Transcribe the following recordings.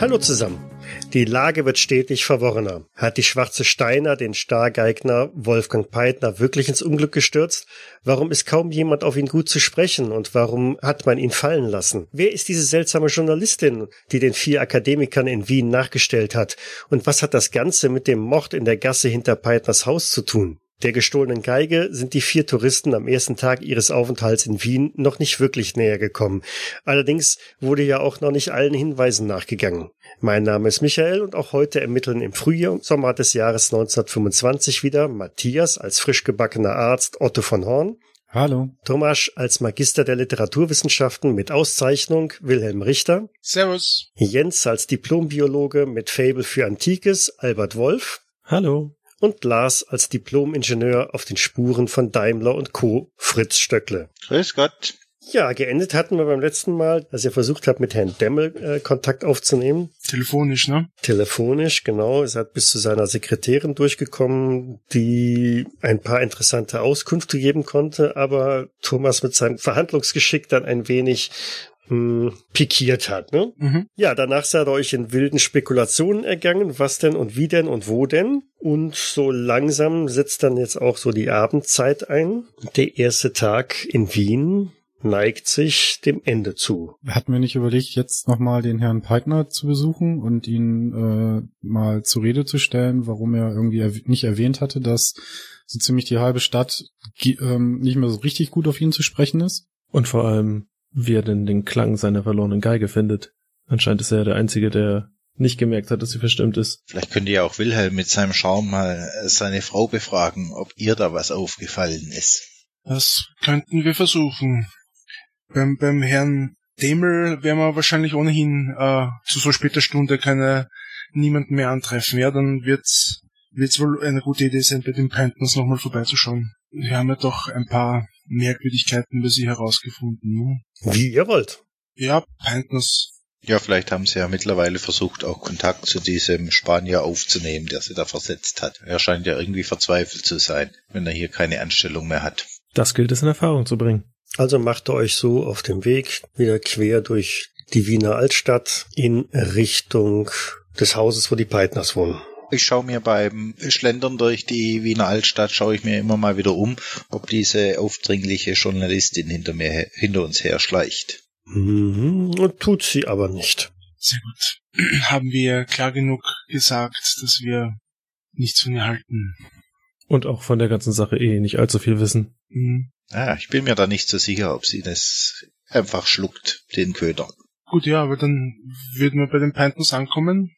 Hallo zusammen. Die Lage wird stetig verworrener. Hat die schwarze Steiner den Stargeigner Wolfgang Peitner wirklich ins Unglück gestürzt? Warum ist kaum jemand auf ihn gut zu sprechen und warum hat man ihn fallen lassen? Wer ist diese seltsame Journalistin, die den vier Akademikern in Wien nachgestellt hat? Und was hat das Ganze mit dem Mord in der Gasse hinter Peitners Haus zu tun? Der gestohlenen Geige sind die vier Touristen am ersten Tag ihres Aufenthalts in Wien noch nicht wirklich näher gekommen. Allerdings wurde ja auch noch nicht allen Hinweisen nachgegangen. Mein Name ist Michael und auch heute ermitteln im Frühjahr und Sommer des Jahres 1925 wieder Matthias als frisch gebackener Arzt Otto von Horn. Hallo. Thomas als Magister der Literaturwissenschaften mit Auszeichnung Wilhelm Richter. Servus. Jens als Diplombiologe mit Fable für Antikes Albert Wolf. Hallo und Lars als Diplom-Ingenieur auf den Spuren von Daimler und Co. Fritz Stöckle. Grüß Gott. Ja, geendet hatten wir beim letzten Mal, als ihr versucht habt, mit Herrn Demmel äh, Kontakt aufzunehmen. Telefonisch, ne? Telefonisch, genau. Es hat bis zu seiner Sekretärin durchgekommen, die ein paar interessante Auskünfte geben konnte, aber Thomas mit seinem Verhandlungsgeschick dann ein wenig mh, pikiert hat. Ne? Mhm. Ja, danach seid ihr euch in wilden Spekulationen ergangen, was denn und wie denn und wo denn. Und so langsam setzt dann jetzt auch so die Abendzeit ein. Der erste Tag in Wien neigt sich dem Ende zu. Hatten wir nicht überlegt, jetzt nochmal den Herrn Peitner zu besuchen und ihn äh, mal zur Rede zu stellen, warum er irgendwie erw nicht erwähnt hatte, dass so ziemlich die halbe Stadt ähm, nicht mehr so richtig gut auf ihn zu sprechen ist? Und vor allem, wie er denn den Klang seiner verlorenen Geige findet. Anscheinend ist er der Einzige, der nicht gemerkt hat, dass sie verstimmt ist. Vielleicht könnte ja auch Wilhelm mit seinem Schaum mal seine Frau befragen, ob ihr da was aufgefallen ist. Das könnten wir versuchen. Beim, beim Herrn Demel werden wir wahrscheinlich ohnehin äh, zu so später Stunde keine niemanden mehr antreffen. Ja, dann wird's wird's wohl eine gute Idee sein, bei den Panthers nochmal vorbeizuschauen. Wir haben ja doch ein paar Merkwürdigkeiten über sie herausgefunden. Ne? Wie ihr wollt. Ja, Panthers. Ja, vielleicht haben sie ja mittlerweile versucht, auch Kontakt zu diesem Spanier aufzunehmen, der sie da versetzt hat. Er scheint ja irgendwie verzweifelt zu sein, wenn er hier keine Anstellung mehr hat. Das gilt es in Erfahrung zu bringen. Also macht ihr euch so auf dem Weg wieder quer durch die Wiener Altstadt in Richtung des Hauses, wo die Peitners wohnen. Ich schaue mir beim Schlendern durch die Wiener Altstadt, schaue ich mir immer mal wieder um, ob diese aufdringliche Journalistin hinter mir, hinter uns her schleicht. Mhm, tut sie aber nicht. Sehr gut. Haben wir klar genug gesagt, dass wir nichts von ihr halten. Und auch von der ganzen Sache eh nicht allzu viel wissen. Mhm. Ah, ich bin mir da nicht so sicher, ob sie das einfach schluckt, den Köder. Gut, ja, aber dann würden wir bei den Panthers ankommen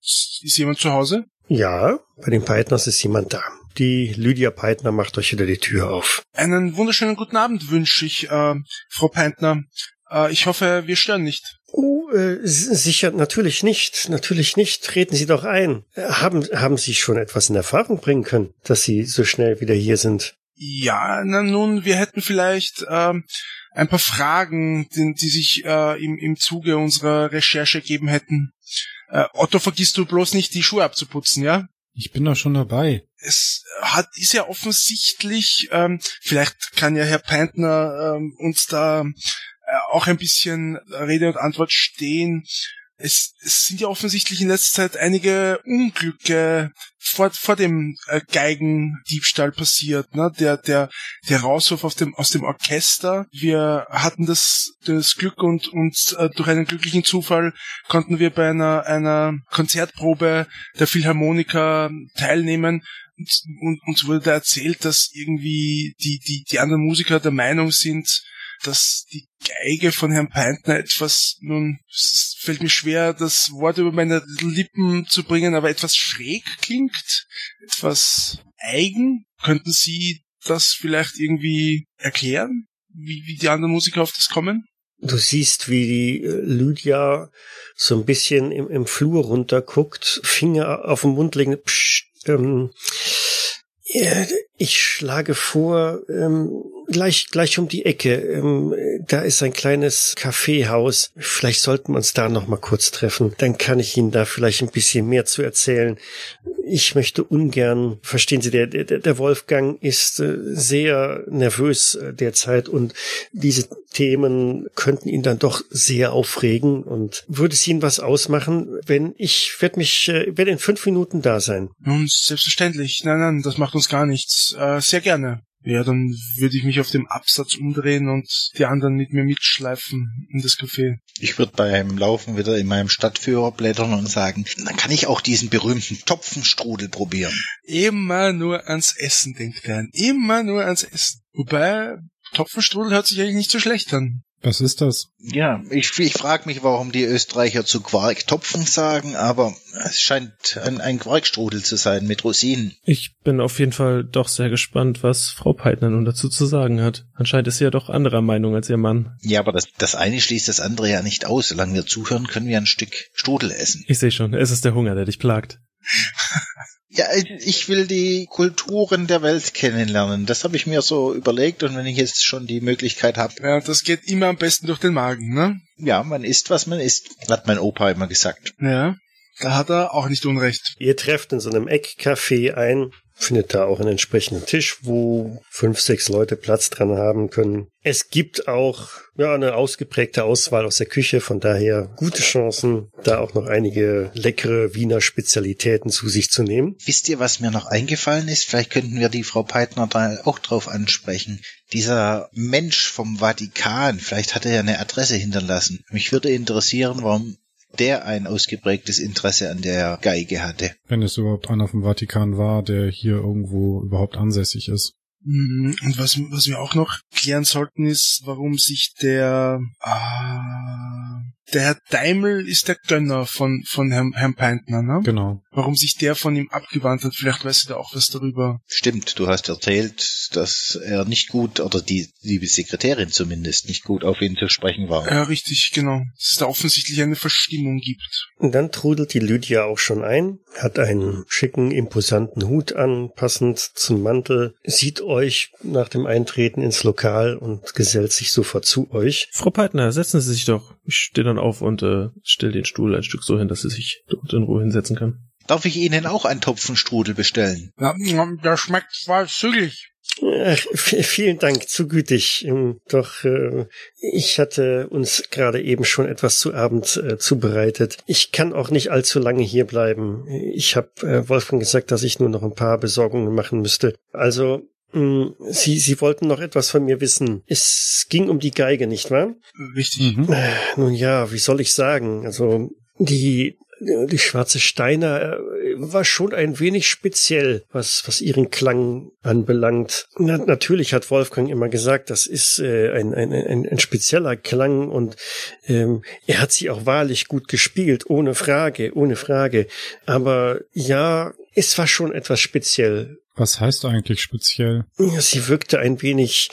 ist jemand zu Hause? Ja, bei den Peitners ist jemand da. Die Lydia Peitner macht euch wieder die Tür auf. Einen wunderschönen guten Abend wünsche ich, äh, Frau Peitner. Äh, ich hoffe, wir stören nicht. Oh, äh, sicher, natürlich nicht. Natürlich nicht. Treten Sie doch ein. Haben, haben Sie schon etwas in Erfahrung bringen können, dass Sie so schnell wieder hier sind? Ja, na nun, wir hätten vielleicht ähm, ein paar Fragen, die, die sich äh, im, im Zuge unserer Recherche ergeben hätten. Äh, Otto, vergisst du bloß nicht, die Schuhe abzuputzen, ja? Ich bin da schon dabei. Es hat, ist ja offensichtlich, ähm, vielleicht kann ja Herr Peintner ähm, uns da äh, auch ein bisschen Rede und Antwort stehen, es, es sind ja offensichtlich in letzter Zeit einige Unglücke vor, vor dem äh, Geigendiebstahl passiert, ne? Der, der, der Rauswurf aus dem, aus dem Orchester. Wir hatten das, das Glück und, und äh, durch einen glücklichen Zufall konnten wir bei einer, einer Konzertprobe der Philharmoniker teilnehmen. Und, und uns wurde da erzählt, dass irgendwie die, die, die anderen Musiker der Meinung sind, dass die Geige von Herrn Peintner etwas, nun, es fällt mir schwer, das Wort über meine Lippen zu bringen, aber etwas schräg klingt, etwas eigen. Könnten Sie das vielleicht irgendwie erklären, wie, wie die anderen Musiker auf das kommen? Du siehst, wie die äh, Lydia so ein bisschen im, im Flur runterguckt, Finger auf den Mund legen. Psst, ähm, Ich schlage vor, ähm, gleich, gleich um die Ecke, ähm, da ist ein kleines Kaffeehaus. Vielleicht sollten wir uns da noch mal kurz treffen. Dann kann ich Ihnen da vielleicht ein bisschen mehr zu erzählen. Ich möchte ungern, verstehen Sie, der, der, der Wolfgang ist äh, sehr nervös äh, derzeit und diese Themen könnten ihn dann doch sehr aufregen und würde es Ihnen was ausmachen, wenn ich werde mich, äh, werde in fünf Minuten da sein. Nun, selbstverständlich. Nein, nein, das macht uns gar nichts. Äh, sehr gerne. Ja, dann würde ich mich auf dem Absatz umdrehen und die anderen mit mir mitschleifen in das Café. Ich würde beim Laufen wieder in meinem Stadtführer blättern und sagen, dann kann ich auch diesen berühmten Topfenstrudel probieren. Immer nur ans Essen denkt werden. Immer nur ans Essen. Wobei, Topfenstrudel hört sich eigentlich nicht so schlecht an. Was ist das? Ja, ich, ich frage mich, warum die Österreicher zu Quark Topfen sagen, aber es scheint ein, ein Quarkstrudel zu sein mit Rosinen. Ich bin auf jeden Fall doch sehr gespannt, was Frau Peitner nun dazu zu sagen hat. Anscheinend ist sie ja doch anderer Meinung als ihr Mann. Ja, aber das, das eine schließt das andere ja nicht aus. Solange wir zuhören, können wir ein Stück Strudel essen. Ich sehe schon, es ist der Hunger, der dich plagt. Ja, ich will die Kulturen der Welt kennenlernen. Das habe ich mir so überlegt und wenn ich jetzt schon die Möglichkeit habe. Ja, das geht immer am besten durch den Magen, ne? Ja, man isst, was man isst, hat mein Opa immer gesagt. Ja, da hat er auch nicht unrecht. Ihr trefft in so einem Eckcafé ein, findet da auch einen entsprechenden Tisch, wo fünf, sechs Leute Platz dran haben können. Es gibt auch ja eine ausgeprägte Auswahl aus der Küche, von daher gute Chancen, da auch noch einige leckere Wiener Spezialitäten zu sich zu nehmen. Wisst ihr, was mir noch eingefallen ist? Vielleicht könnten wir die Frau Peitner da auch drauf ansprechen. Dieser Mensch vom Vatikan, vielleicht hat er ja eine Adresse hinterlassen. Mich würde interessieren, warum der ein ausgeprägtes Interesse an der Geige hatte. Wenn es überhaupt einer vom Vatikan war, der hier irgendwo überhaupt ansässig ist. Mhm, Und was, was wir auch noch klären sollten, ist, warum sich der, ah, der Herr Daimel ist der Gönner von, von Herrn, Herrn Peintner, ne? Genau. Warum sich der von ihm abgewandt hat, vielleicht weiß er da auch was darüber. Stimmt, du hast erzählt, dass er nicht gut, oder die liebe Sekretärin zumindest, nicht gut auf ihn zu sprechen war. Ja, richtig, genau. Dass es da offensichtlich eine Verstimmung gibt. Und dann trudelt die Lydia auch schon ein, hat einen schicken, imposanten Hut an, passend zum Mantel, sieht euch nach dem Eintreten ins Lokal und gesellt sich sofort zu euch. Frau Peitner, setzen Sie sich doch. Ich stehe dann auf und äh, stell den Stuhl ein Stück so hin, dass sie sich dort in Ruhe hinsetzen kann. Darf ich Ihnen auch einen Topfenstrudel bestellen? Ja, der schmeckt zwar zügig. Vielen Dank, zu gütig. Ähm, Doch äh, ich hatte uns gerade eben schon etwas zu Abend äh, zubereitet. Ich kann auch nicht allzu lange hier bleiben. Ich habe äh, Wolfgang gesagt, dass ich nur noch ein paar Besorgungen machen müsste. Also Sie, Sie wollten noch etwas von mir wissen. Es ging um die Geige, nicht wahr? Richtig. Mhm. Äh, Nun ja, wie soll ich sagen? Also die die schwarze Steiner äh, war schon ein wenig speziell, was was ihren Klang anbelangt. Na, natürlich hat Wolfgang immer gesagt, das ist äh, ein, ein, ein, ein spezieller Klang und ähm, er hat sie auch wahrlich gut gespielt, ohne Frage, ohne Frage. Aber ja, es war schon etwas speziell. Was heißt eigentlich speziell? Sie wirkte ein wenig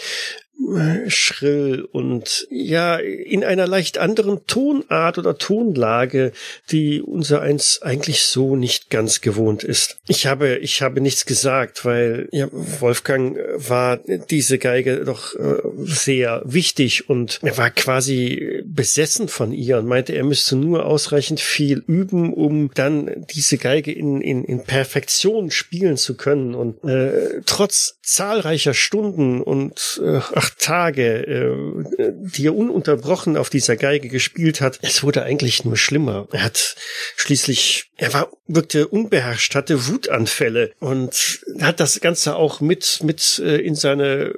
schrill und ja, in einer leicht anderen Tonart oder Tonlage, die unser eins eigentlich so nicht ganz gewohnt ist. Ich habe, ich habe nichts gesagt, weil ja, Wolfgang war diese Geige doch äh, sehr wichtig und er war quasi besessen von ihr und meinte, er müsste nur ausreichend viel üben, um dann diese Geige in, in, in Perfektion spielen zu können und äh, trotz zahlreicher Stunden und äh, acht Tage, äh, die er ununterbrochen auf dieser Geige gespielt hat, es wurde eigentlich nur schlimmer. Er hat schließlich, er war, wirkte unbeherrscht, hatte Wutanfälle und hat das Ganze auch mit, mit äh, in seine,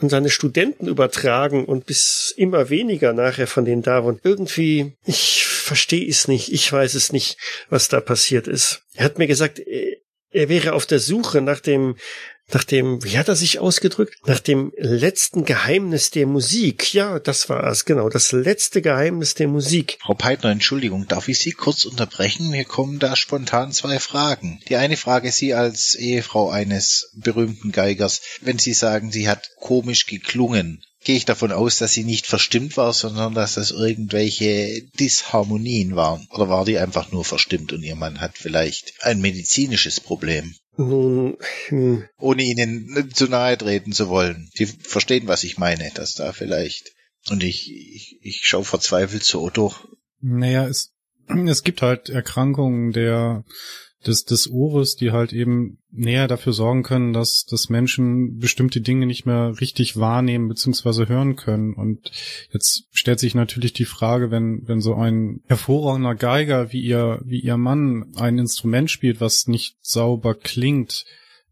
in seine Studenten übertragen und bis immer weniger nachher von denen da waren. Irgendwie, ich verstehe es nicht, ich weiß es nicht, was da passiert ist. Er hat mir gesagt, äh, er wäre auf der Suche nach dem nach dem, wie hat er sich ausgedrückt? Nach dem letzten Geheimnis der Musik. Ja, das war es, genau. Das letzte Geheimnis der Musik. Frau Peitner, Entschuldigung, darf ich Sie kurz unterbrechen? Mir kommen da spontan zwei Fragen. Die eine Frage Sie als Ehefrau eines berühmten Geigers. Wenn Sie sagen, sie hat komisch geklungen, gehe ich davon aus, dass sie nicht verstimmt war, sondern dass das irgendwelche Disharmonien waren. Oder war die einfach nur verstimmt und ihr Mann hat vielleicht ein medizinisches Problem? Nun, hm, Ohne ihnen zu nahe treten zu wollen. Sie verstehen, was ich meine, dass da vielleicht. Und ich, ich, ich schaue verzweifelt zu Otto. Naja, es, es gibt halt Erkrankungen der, des, des Ohres, die halt eben näher dafür sorgen können, dass, dass Menschen bestimmte Dinge nicht mehr richtig wahrnehmen bzw. hören können. Und jetzt stellt sich natürlich die Frage, wenn, wenn so ein hervorragender Geiger wie ihr, wie ihr Mann ein Instrument spielt, was nicht sauber klingt,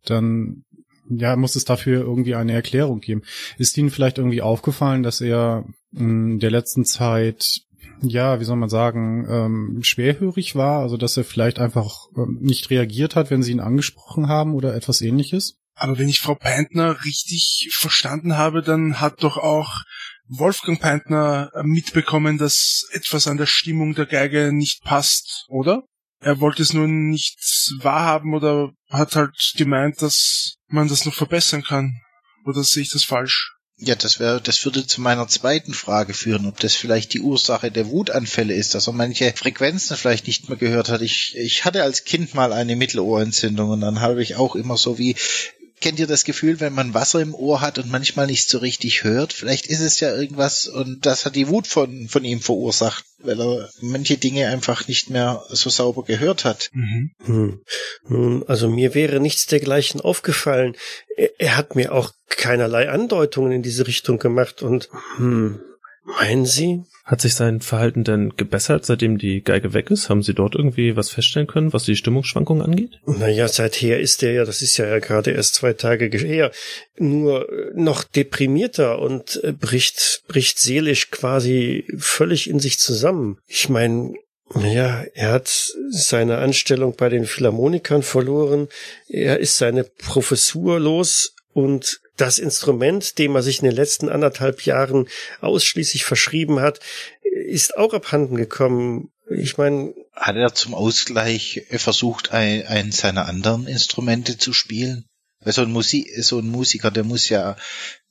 dann ja, muss es dafür irgendwie eine Erklärung geben. Ist Ihnen vielleicht irgendwie aufgefallen, dass er in der letzten Zeit ja, wie soll man sagen, ähm, schwerhörig war, also dass er vielleicht einfach ähm, nicht reagiert hat, wenn sie ihn angesprochen haben oder etwas ähnliches? Aber wenn ich Frau Peintner richtig verstanden habe, dann hat doch auch Wolfgang Peintner mitbekommen, dass etwas an der Stimmung der Geige nicht passt, oder? Er wollte es nur nicht wahrhaben oder hat halt gemeint, dass man das noch verbessern kann. Oder sehe ich das falsch? Ja, das wäre, das würde zu meiner zweiten Frage führen, ob das vielleicht die Ursache der Wutanfälle ist, dass er manche Frequenzen vielleicht nicht mehr gehört hat. Ich, ich hatte als Kind mal eine Mittelohrentzündung und dann habe ich auch immer so wie, kennt ihr das Gefühl, wenn man Wasser im Ohr hat und manchmal nicht so richtig hört? Vielleicht ist es ja irgendwas und das hat die Wut von, von ihm verursacht, weil er manche Dinge einfach nicht mehr so sauber gehört hat. Mhm. hm. Nun, also mir wäre nichts dergleichen aufgefallen. Er, er hat mir auch keinerlei Andeutungen in diese Richtung gemacht und, hm, meinen Sie? Hat sich sein Verhalten denn gebessert, seitdem die Geige weg ist? Haben Sie dort irgendwie was feststellen können, was die Stimmungsschwankungen angeht? Naja, seither ist er ja, das ist ja gerade erst zwei Tage ge- her, nur äh, noch deprimierter und äh, bricht, bricht seelisch quasi völlig in sich zusammen. Ich meine, ja, er hat seine Anstellung bei den Philharmonikern verloren, er ist seine Professur los und das Instrument, dem er sich in den letzten anderthalb Jahren ausschließlich verschrieben hat, ist auch abhanden gekommen. Ich meine, Hat er zum Ausgleich versucht, ein, ein seiner anderen Instrumente zu spielen? Weil so ein, Musi so ein Musiker, der muss ja,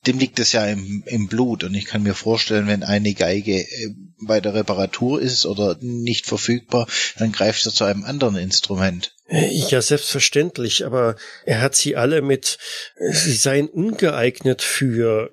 dem liegt es ja im, im Blut. Und ich kann mir vorstellen, wenn eine Geige äh, bei der Reparatur ist oder nicht verfügbar, dann greift er zu einem anderen Instrument. Ja, selbstverständlich, aber er hat sie alle mit, sie seien ungeeignet für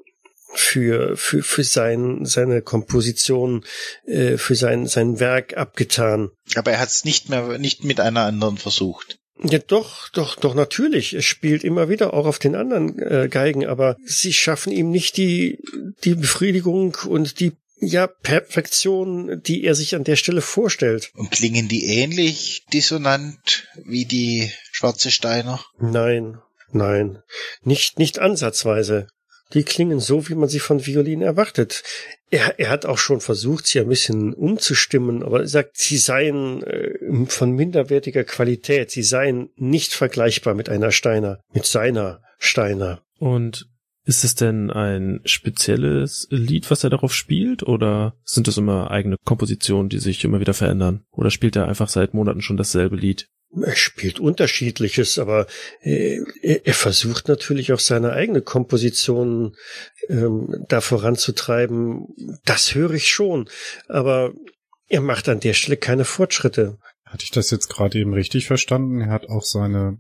für für für sein seine Komposition äh, für sein sein Werk abgetan. Aber er hat es nicht mehr, nicht mit einer anderen versucht. Ja, doch, doch, doch, natürlich. Er spielt immer wieder auch auf den anderen äh, Geigen, aber sie schaffen ihm nicht die, die Befriedigung und die, ja, Perfektion, die er sich an der Stelle vorstellt. Und klingen die ähnlich dissonant wie die Schwarze Steiner? Nein, nein, nicht, nicht ansatzweise. Die klingen so, wie man sie von Violinen erwartet. Er, er hat auch schon versucht, sie ein bisschen umzustimmen, aber er sagt, sie seien äh, von minderwertiger Qualität, sie seien nicht vergleichbar mit einer Steiner, mit seiner Steiner. Und ist es denn ein spezielles Lied, was er darauf spielt, oder sind es immer eigene Kompositionen, die sich immer wieder verändern? Oder spielt er einfach seit Monaten schon dasselbe Lied? Er spielt unterschiedliches, aber äh, er, er versucht natürlich auch seine eigene Komposition ähm, da voranzutreiben. Das höre ich schon, aber er macht an der Stelle keine Fortschritte. Hatte ich das jetzt gerade eben richtig verstanden? Er hat auch seine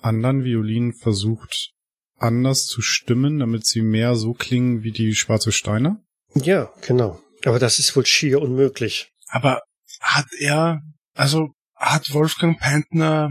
anderen Violinen versucht, anders zu stimmen, damit sie mehr so klingen wie die Schwarze Steiner? Ja, genau. Aber das ist wohl schier unmöglich. Aber hat er, also hat Wolfgang Peintner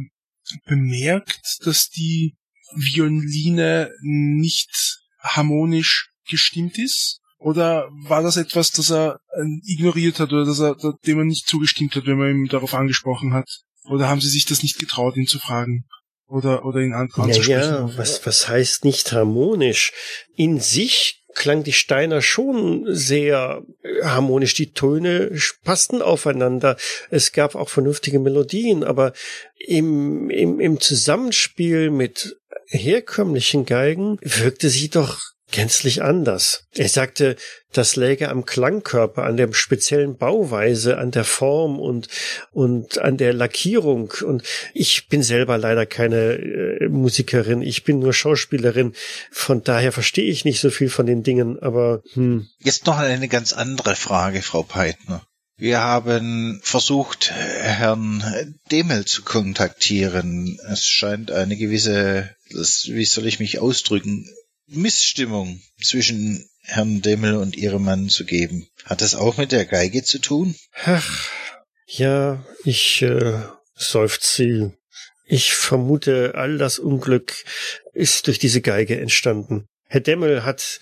bemerkt, dass die Violine nicht harmonisch gestimmt ist? Oder war das etwas, das er äh, ignoriert hat oder dass er, dem er nicht zugestimmt hat, wenn man ihm darauf angesprochen hat? Oder haben sie sich das nicht getraut, ihn zu fragen? Oder, oder ihn an, Ja, anzusprechen? ja, was, was heißt nicht harmonisch? In sich klang die Steiner schon sehr äh, harmonisch. Die Töne passten aufeinander. Es gab auch vernünftige Melodien, aber im, im, im Zusammenspiel mit herkömmlichen Geigen wirkte sie doch gänzlich anders. Er sagte, das läge am Klangkörper, an der speziellen Bauweise, an der Form und, und an der Lackierung. Und ich bin selber leider keine äh, Musikerin, ich bin nur Schauspielerin. Von daher verstehe ich nicht so viel von den Dingen, aber hm, Jetzt noch eine ganz andere Frage, Frau Peitner. Wir haben versucht, Herrn Demel zu kontaktieren. Es scheint eine gewisse, das, wie soll ich mich ausdrücken, Missstimmung zwischen Herrn Demel und ihrem Mann zu geben. Hat das auch mit der Geige zu tun? Ach, ja, ich äh, seufzt sie. Ich vermute, all das Unglück ist durch diese Geige entstanden. Herr Demmel hat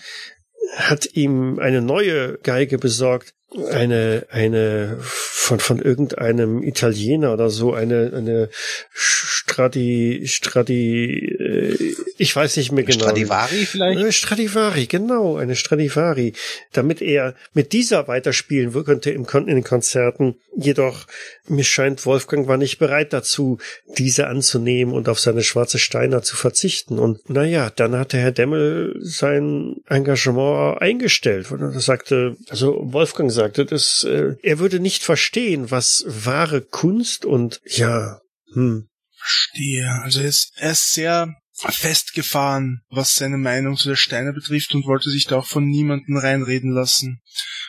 hat ihm eine neue Geige besorgt, eine eine von von irgendeinem Italiener oder so eine eine Stradi Stradi äh, ich weiß nicht mehr genau. Stradivari vielleicht? Eine Stradivari genau eine Stradivari. Damit er mit dieser weiterspielen könnte im Kon in den Konzerten. Jedoch mir scheint Wolfgang war nicht bereit dazu diese anzunehmen und auf seine schwarze Steiner zu verzichten. Und naja dann hatte Herr Demmel sein Engagement eingestellt und er sagte also Wolfgang sagte, dass äh, er würde nicht verstehen, was wahre Kunst und ja, hm. Verstehe. Also er ist, er ist sehr festgefahren, was seine Meinung zu der Steiner betrifft und wollte sich da auch von niemandem reinreden lassen.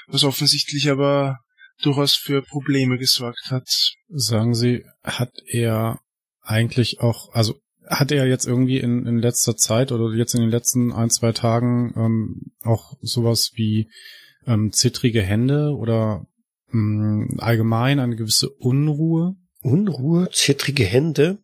Was offensichtlich aber durchaus für Probleme gesorgt hat. Sagen Sie, hat er eigentlich auch, also hat er jetzt irgendwie in, in letzter Zeit oder jetzt in den letzten ein, zwei Tagen ähm, auch sowas wie ähm, zittrige Hände oder mh, allgemein eine gewisse Unruhe? Unruhe, zittrige Hände?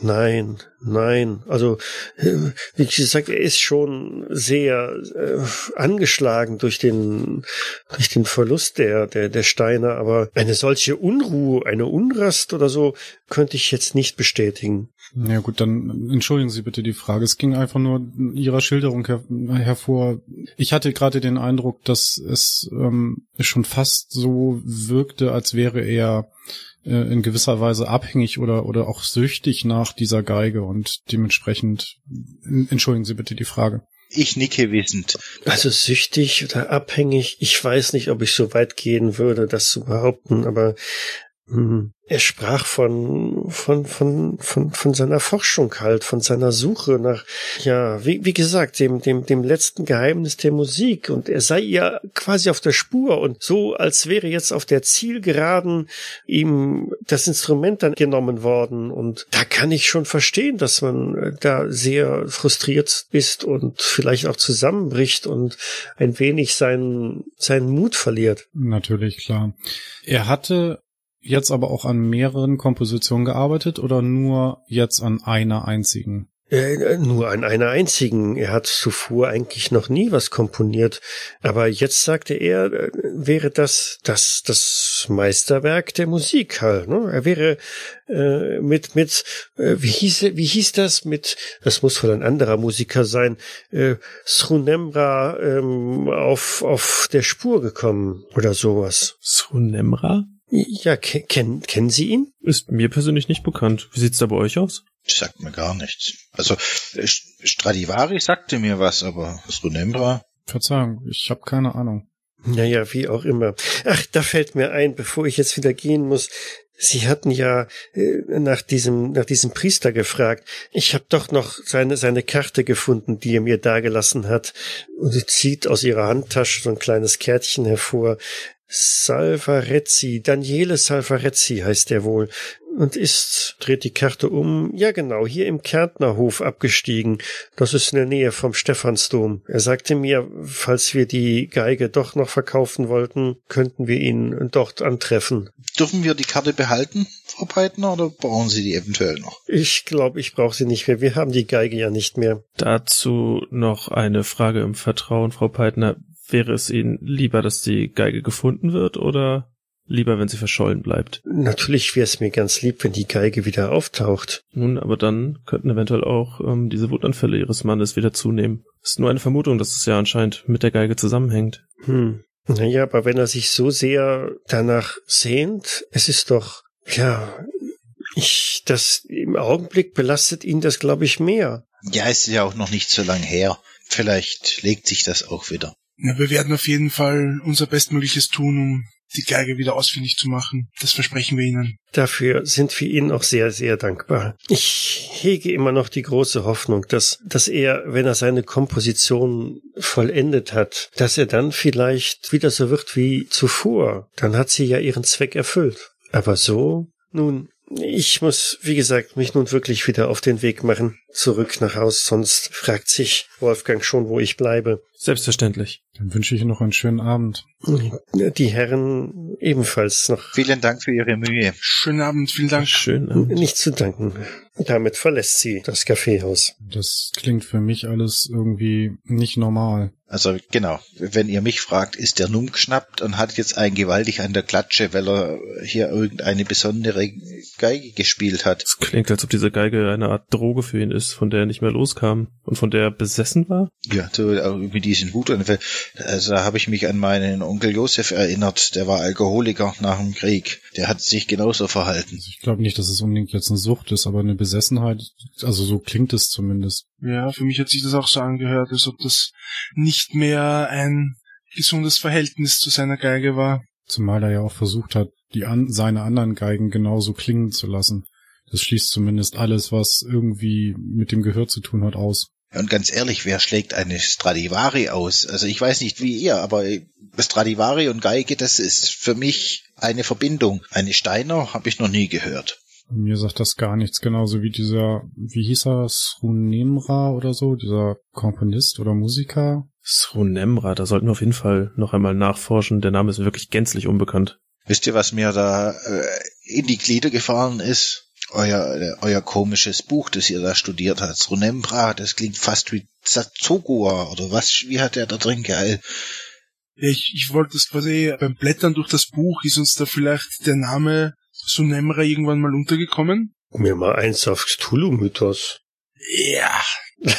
Nein, nein. Also, äh, wie gesagt, er ist schon sehr äh, angeschlagen durch den, durch den Verlust der, der, der Steine, aber eine solche Unruhe, eine Unrast oder so, könnte ich jetzt nicht bestätigen. Ja gut, dann entschuldigen Sie bitte die Frage. Es ging einfach nur Ihrer Schilderung her hervor. Ich hatte gerade den Eindruck, dass es ähm, schon fast so wirkte, als wäre er äh, in gewisser Weise abhängig oder, oder auch süchtig nach dieser Geige und dementsprechend, entschuldigen Sie bitte die Frage. Ich nicke wissend. Also süchtig oder abhängig, ich weiß nicht, ob ich so weit gehen würde, das zu behaupten, aber hm, er sprach von, von, von, von, von seiner Forschung halt, von seiner Suche nach, ja, wie, wie gesagt, dem, dem, dem letzten Geheimnis der Musik. Und er sei ja quasi auf der Spur und so, als wäre jetzt auf der Zielgeraden ihm das Instrument dann genommen worden. Und da kann ich schon verstehen, dass man da sehr frustriert ist und vielleicht auch zusammenbricht und ein wenig seinen, seinen Mut verliert. Natürlich, klar. Er hatte jetzt aber auch an mehreren Kompositionen gearbeitet oder nur jetzt an einer einzigen? Äh, nur an einer einzigen. Er hat zuvor eigentlich noch nie was komponiert. Aber jetzt sagte er, äh, wäre das das, das Meisterwerk der Musik halt. Ne? Er wäre äh, mit, mit äh, wie, hieß, wie hieß das? Mit, das muss wohl ein anderer Musiker sein, äh, Srunemra ähm, auf, auf der Spur gekommen oder sowas. Srunemra? Ja, kennen, kennen Sie ihn? Ist mir persönlich nicht bekannt. Wie sieht's da bei euch aus? Sagt mir gar nichts. Also Stradivari sagte mir was, aber Srunembra? Verzeihung, ich habe keine Ahnung. Naja, wie auch immer. Ach, da fällt mir ein, bevor ich jetzt wieder gehen muss. Sie hatten ja äh, nach diesem nach diesem Priester gefragt. Ich habe doch noch seine seine Karte gefunden, die er mir dagelassen hat. Und sie zieht aus ihrer Handtasche so ein kleines Kärtchen hervor. Salvarezzi, Daniele Salvarezzi heißt er wohl und ist, dreht die Karte um, ja genau, hier im Kärntnerhof abgestiegen. Das ist in der Nähe vom Stephansdom. Er sagte mir, falls wir die Geige doch noch verkaufen wollten, könnten wir ihn dort antreffen. Dürfen wir die Karte behalten, Frau Peitner, oder brauchen Sie die eventuell noch? Ich glaube, ich brauche sie nicht mehr. Wir haben die Geige ja nicht mehr. Dazu noch eine Frage im Vertrauen, Frau Peitner. Wäre es Ihnen lieber, dass die Geige gefunden wird oder lieber, wenn sie verschollen bleibt? Natürlich wäre es mir ganz lieb, wenn die Geige wieder auftaucht. Nun, aber dann könnten eventuell auch ähm, diese Wutanfälle Ihres Mannes wieder zunehmen. Es ist nur eine Vermutung, dass es ja anscheinend mit der Geige zusammenhängt. Hm. Naja, aber wenn er sich so sehr danach sehnt, es ist doch, ja, ich, das im Augenblick belastet ihn das, glaube ich, mehr. Ja, es ist ja auch noch nicht so lang her. Vielleicht legt sich das auch wieder. Ja, wir werden auf jeden Fall unser Bestmögliches tun, um die Geige wieder ausfindig zu machen. Das versprechen wir Ihnen. Dafür sind wir Ihnen auch sehr, sehr dankbar. Ich hege immer noch die große Hoffnung, dass, dass er, wenn er seine Komposition vollendet hat, dass er dann vielleicht wieder so wird wie zuvor. Dann hat sie ja ihren Zweck erfüllt. Aber so, nun, ich muss, wie gesagt, mich nun wirklich wieder auf den Weg machen, zurück nach Haus, sonst fragt sich Wolfgang schon, wo ich bleibe. Selbstverständlich. Dann wünsche ich Ihnen noch einen schönen Abend. Die Herren ebenfalls noch Vielen Dank für Ihre Mühe. Schönen Abend, vielen Dank. Schön. Abend. nicht zu danken. Damit verlässt sie das Kaffeehaus. Das klingt für mich alles irgendwie nicht normal. Also genau, wenn ihr mich fragt, ist der Numm geschnappt und hat jetzt einen gewaltig an der Klatsche, weil er hier irgendeine besondere Geige gespielt hat. Es klingt, als ob diese Geige eine Art Droge für ihn ist, von der er nicht mehr loskam und von der er besessen war. Ja, so auch mit diesen Wutanfällen. Also da habe ich mich an meinen Onkel Josef erinnert, der war Alkoholiker nach dem Krieg. Der hat sich genauso verhalten. Also ich glaube nicht, dass es unbedingt jetzt eine Sucht ist, aber eine Besessenheit, also so klingt es zumindest. Ja, für mich hat sich das auch so angehört, als ob das nicht mehr ein gesundes Verhältnis zu seiner Geige war. Zumal er ja auch versucht hat, die an, seine anderen Geigen genauso klingen zu lassen. Das schließt zumindest alles, was irgendwie mit dem Gehör zu tun hat, aus. Und ganz ehrlich, wer schlägt eine Stradivari aus? Also ich weiß nicht wie ihr, aber Stradivari und Geige, das ist für mich eine Verbindung. Eine Steiner habe ich noch nie gehört. Mir sagt das gar nichts, genauso wie dieser, wie hieß er, Srunemra oder so, dieser Komponist oder Musiker. Srunemra, da sollten wir auf jeden Fall noch einmal nachforschen. Der Name ist wirklich gänzlich unbekannt. Wisst ihr, was mir da äh, in die Glieder gefahren ist? Euer, äh, euer komisches Buch, das ihr da studiert habt. Runembra, das klingt fast wie Zazogua oder was, wie hat der da drin geil? Ja, ich, ich wollte das quasi beim Blättern durch das Buch, ist uns da vielleicht der Name Sunemra irgendwann mal untergekommen? Mir mal eins auf Cthulhu-Mythos. Ja.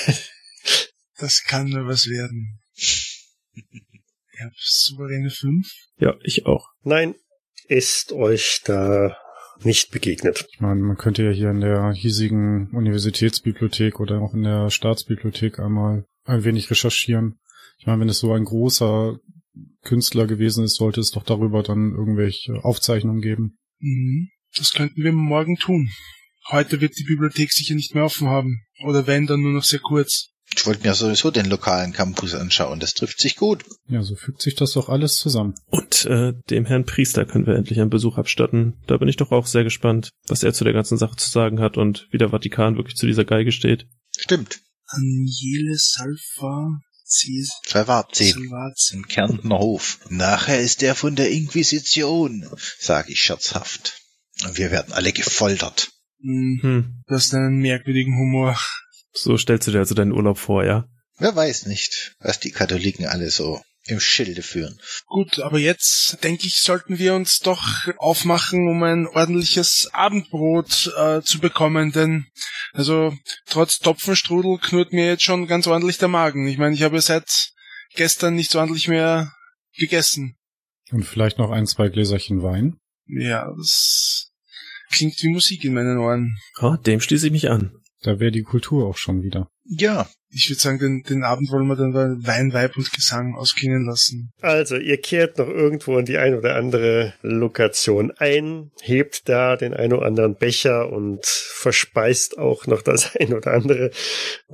das kann nur was werden. Ich hab souveräne fünf. Ja, ich auch. Nein, ist euch da nicht begegnet. Ich meine, man könnte ja hier in der hiesigen Universitätsbibliothek oder auch in der Staatsbibliothek einmal ein wenig recherchieren. Ich meine, wenn es so ein großer Künstler gewesen ist, sollte es doch darüber dann irgendwelche Aufzeichnungen geben. Mhm. Das könnten wir morgen tun. Heute wird die Bibliothek sicher nicht mehr offen haben. Oder wenn, dann nur noch sehr kurz. Ich wollte mir sowieso den lokalen Campus anschauen. Das trifft sich gut. Ja, so fügt sich das doch alles zusammen. Und äh, dem Herrn Priester können wir endlich einen Besuch abstatten. Da bin ich doch auch sehr gespannt, was er zu der ganzen Sache zu sagen hat und wie der Vatikan wirklich zu dieser Geige steht. Stimmt. Aniele Salva Salvatien. Salvatien. Im Kärntner Hof. Nachher ist er von der Inquisition, sage ich scherzhaft. Und wir werden alle gefoltert. Hm, Hm, du hast einen merkwürdigen Humor. so stellst du dir also deinen Urlaub vor, ja? Wer weiß nicht, was die Katholiken alle so im Schilde führen. Gut, aber jetzt denke ich, sollten wir uns doch aufmachen, um ein ordentliches Abendbrot äh, zu bekommen, denn also trotz Topfenstrudel knurrt mir jetzt schon ganz ordentlich der Magen. Ich meine, ich habe seit gestern nicht so ordentlich mehr gegessen. Und vielleicht noch ein, zwei Gläserchen Wein. Ja, das klingt wie Musik in meinen Ohren. Ah, dem schließe ich mich an. Da wäre die Kultur auch schon wieder. Ja, Ich würde sagen, den, den Abend wollen wir dann bei Wein, Weib und Gesang ausklingen lassen. Also, ihr kehrt noch irgendwo in die ein oder andere Lokation ein, hebt da den ein oder anderen Becher und verspeist auch noch das ein oder andere,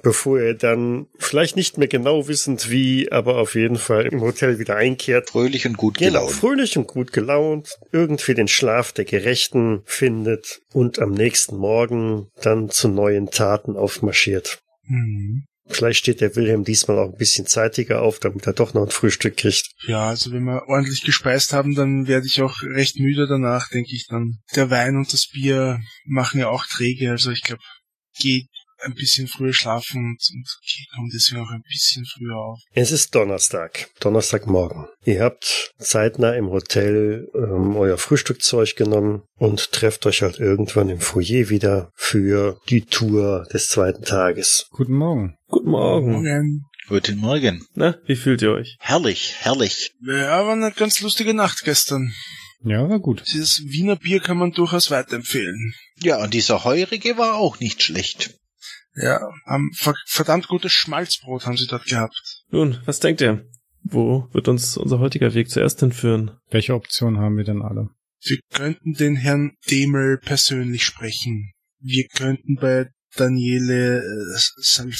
bevor ihr dann vielleicht nicht mehr genau wissend wie, aber auf jeden Fall im Hotel wieder einkehrt. fröhlich und gut Genau, gelaunt. fröhlich und gut gelaunt, irgendwie den Schlaf der Gerechten findet und am nächsten Morgen dann zu neuen Taten aufmarschiert. Mhm. Vielleicht steht der Wilhelm diesmal auch ein bisschen zeitiger auf, damit er doch noch ein Frühstück kriegt. Ja, also wenn wir ordentlich gespeist haben, dann werde ich auch recht müde danach, denke ich dann. Der Wein und das Bier machen ja auch träge, also ich glaube, geht ein bisschen früher schlafen und, und komme deswegen auch ein bisschen früher auf. Es ist Donnerstag, Donnerstagmorgen. Ihr habt zeitnah im Hotel ähm, euer Frühstückzeug genommen und trefft euch halt irgendwann im Foyer wieder für die Tour des zweiten Tages. Guten Morgen. Guten Morgen. Morgen. Guten Morgen. Na, wie fühlt ihr euch? Herrlich, herrlich. Ja, war eine ganz lustige Nacht gestern. Ja, war gut. Dieses Wiener Bier kann man durchaus weiterempfehlen. Ja, und dieser Heurige war auch nicht schlecht. Ja, ver verdammt gutes Schmalzbrot haben sie dort gehabt. Nun, was denkt ihr? Wo wird uns unser heutiger Weg zuerst hinführen? Welche Optionen haben wir denn alle? Wir könnten den Herrn Demel persönlich sprechen. Wir könnten bei Daniele äh, Salf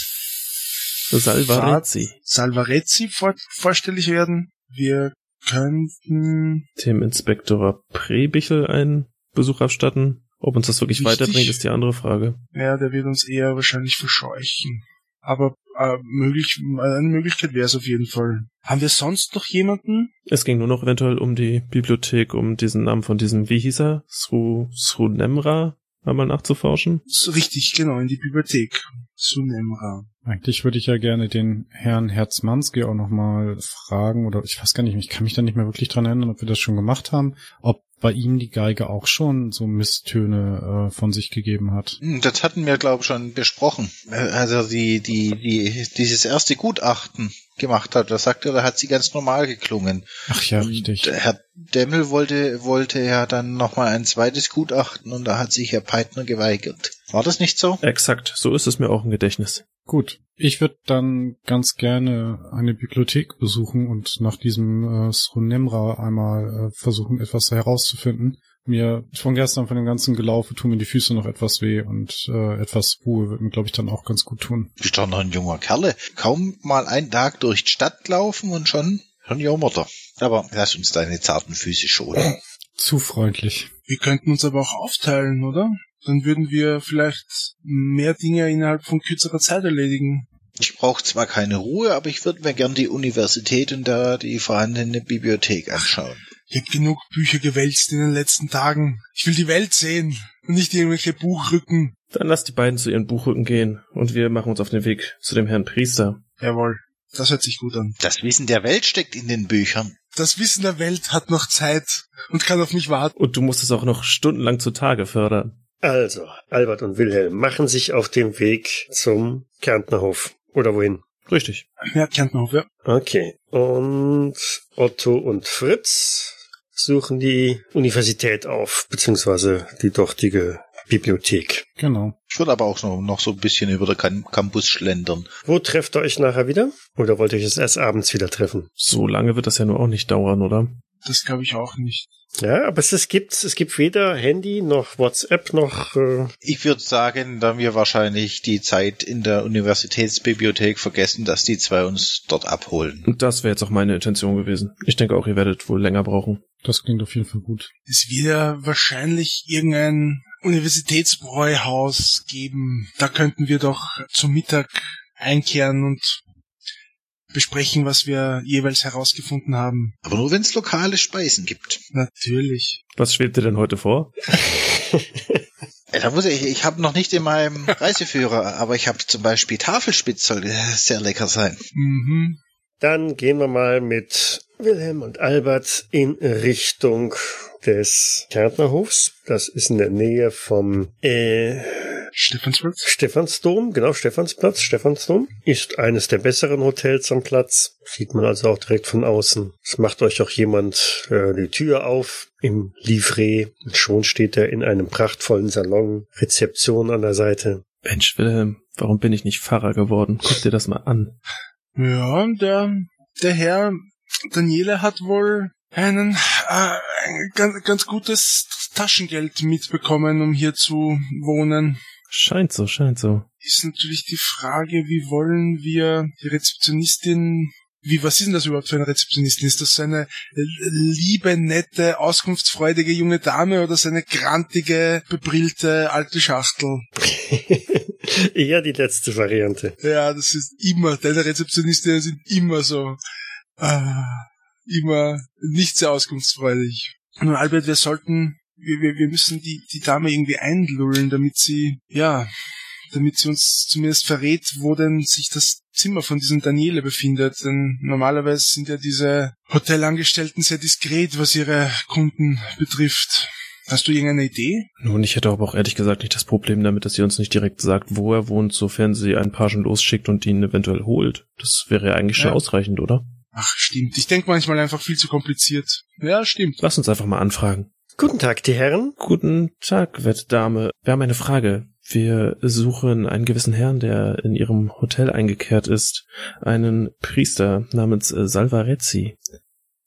Salvarezzi. Salvarezzi vor vorstellig werden. Wir könnten Dem Inspektor Prebichel einen Besuch abstatten. Ob uns das wirklich Richtig. weiterbringt, ist die andere Frage. Ja, der wird uns eher wahrscheinlich verscheuchen. Aber äh, möglich, eine Möglichkeit wäre es auf jeden Fall. Haben wir sonst noch jemanden? Es ging nur noch eventuell um die Bibliothek, um diesen Namen von diesem, wie hieß er? Sru, Srunemra einmal nachzuforschen. So, richtig, genau, in die Bibliothek. Sunemra. Eigentlich würde ich ja gerne den Herrn Herzmanski auch nochmal fragen, oder ich weiß gar nicht, ich kann mich da nicht mehr wirklich dran erinnern, ob wir das schon gemacht haben, ob bei ihm die Geige auch schon so Misstöne äh, von sich gegeben hat. Hm, Das hatten wir, glaube ich, schon besprochen. Äh, Also die, die, die, dieses erste Gutachten gemacht hat, da sagte er, da hat sie ganz normal geklungen. Ach ja, richtig. Der Herr Demmel wollte, wollte ja dann nochmal ein zweites Gutachten und da hat sich Herr Peitner geweigert. War das nicht so? Exakt, so ist es mir auch im Gedächtnis. Gut. Ich würde dann ganz gerne eine Bibliothek besuchen und nach diesem äh, Srunemra einmal äh, versuchen, etwas herauszufinden. Mir von gestern, von dem ganzen Gelaufe, tun mir die Füße noch etwas weh und äh, etwas Ruhe wird mir, glaube ich, dann auch ganz gut tun. Du bist doch noch ein junger Kerle. Kaum mal einen Tag durch die Stadt laufen und schon, schon jammert er. Aber lass uns deine zarten Füße schonen. Zu freundlich. Wir könnten uns aber auch aufteilen, oder? Dann würden wir vielleicht mehr Dinge innerhalb von kürzerer Zeit erledigen. Ich brauche zwar keine Ruhe, aber ich würde mir gern die Universität und da die vorhandene Bibliothek anschauen. Ich habe genug Bücher gewälzt in den letzten Tagen. Ich will die Welt sehen und nicht irgendwelche Buchrücken. Dann lasst die beiden zu ihren Buchrücken gehen und wir machen uns auf den Weg zu dem Herrn Priester. Jawohl, das hört sich gut an. Das Wissen der Welt steckt in den Büchern. Das Wissen der Welt hat noch Zeit und kann auf mich warten. Und du musst es auch noch stundenlang zutage fördern. Also, Albert und Wilhelm machen sich auf den Weg zum Kärntnerhof. Oder wohin? Richtig. Ja, auch, ja. Okay. Und Otto und Fritz suchen die Universität auf, beziehungsweise die dortige Bibliothek. Genau. Ich würde aber auch noch, noch so ein bisschen über den Cam- Campus schlendern. Wo trefft ihr euch nachher wieder? Oder wollt ihr euch es erst abends wieder treffen? So lange wird das ja nur auch nicht dauern, oder? Das glaube ich auch nicht. Ja, aber es, es gibt es gibt weder Handy noch WhatsApp noch äh, Ich würde sagen, da wir wahrscheinlich die Zeit in der Universitätsbibliothek vergessen, dass die zwei uns dort abholen. Und das wäre jetzt auch meine Intention gewesen. Ich denke auch, ihr werdet wohl länger brauchen. Das klingt auf jeden Fall gut. Es wird ja wahrscheinlich irgendein Universitätsbräuhaus geben. Da könnten wir doch zum Mittag einkehren und besprechen, was wir jeweils herausgefunden haben. Aber nur wenn es lokale Speisen gibt. Natürlich. Was schwebt dir denn heute vor? Da muss ich, ich habe noch nicht in meinem Reiseführer, aber ich habe zum Beispiel Tafelspitz soll sehr lecker sein. Mhm. Dann gehen wir mal mit Wilhelm und Albert in Richtung des Kärntnerhofs. Das ist in der Nähe vom äh, Stephanswald? Stephansdom, genau, Stephansplatz. Stephansdom ist eines der besseren Hotels am Platz. Sieht man also auch direkt von außen. Es macht euch auch jemand äh, die Tür auf im Livree. Und schon steht er in einem prachtvollen Salon. Rezeption an der Seite. Mensch, Wilhelm, warum bin ich nicht Pfarrer geworden? Guck dir das mal an. Ja, der, der Herr Daniele hat wohl einen äh, ein ganz, ganz gutes Taschengeld mitbekommen, um hier zu wohnen. Scheint so, scheint so. Ist natürlich die Frage, wie wollen wir die Rezeptionistin wie, was ist denn das überhaupt für eine Rezeptionistin? Ist das so eine liebe, nette, auskunftsfreudige junge Dame oder so eine grantige, bebrillte alte Schachtel? Eher die letzte Variante. Ja, das ist immer, deine Rezeptionistinnen sind immer so, ah, immer nicht sehr auskunftsfreudig. Und Albert, wir sollten, wir, wir, wir müssen die, die Dame irgendwie einlullen, damit sie, ja, damit sie uns zumindest verrät, wo denn sich das Zimmer von diesem Daniele befindet. Denn normalerweise sind ja diese Hotelangestellten sehr diskret, was ihre Kunden betrifft. Hast du irgendeine Idee? Nun, ich hätte aber auch ehrlich gesagt nicht das Problem damit, dass sie uns nicht direkt sagt, wo er wohnt, sofern sie einen Pagen losschickt und ihn eventuell holt. Das wäre ja eigentlich schon Ja. ausreichend, oder? Ach, stimmt. Ich denke manchmal einfach viel zu kompliziert. Ja, stimmt. Lass uns einfach mal anfragen. Guten Tag, die Herren. Guten Tag, werte Dame. Wir haben eine Frage. Wir suchen einen gewissen Herrn, der in Ihrem Hotel eingekehrt ist. Einen Priester namens äh, Salvarezzi.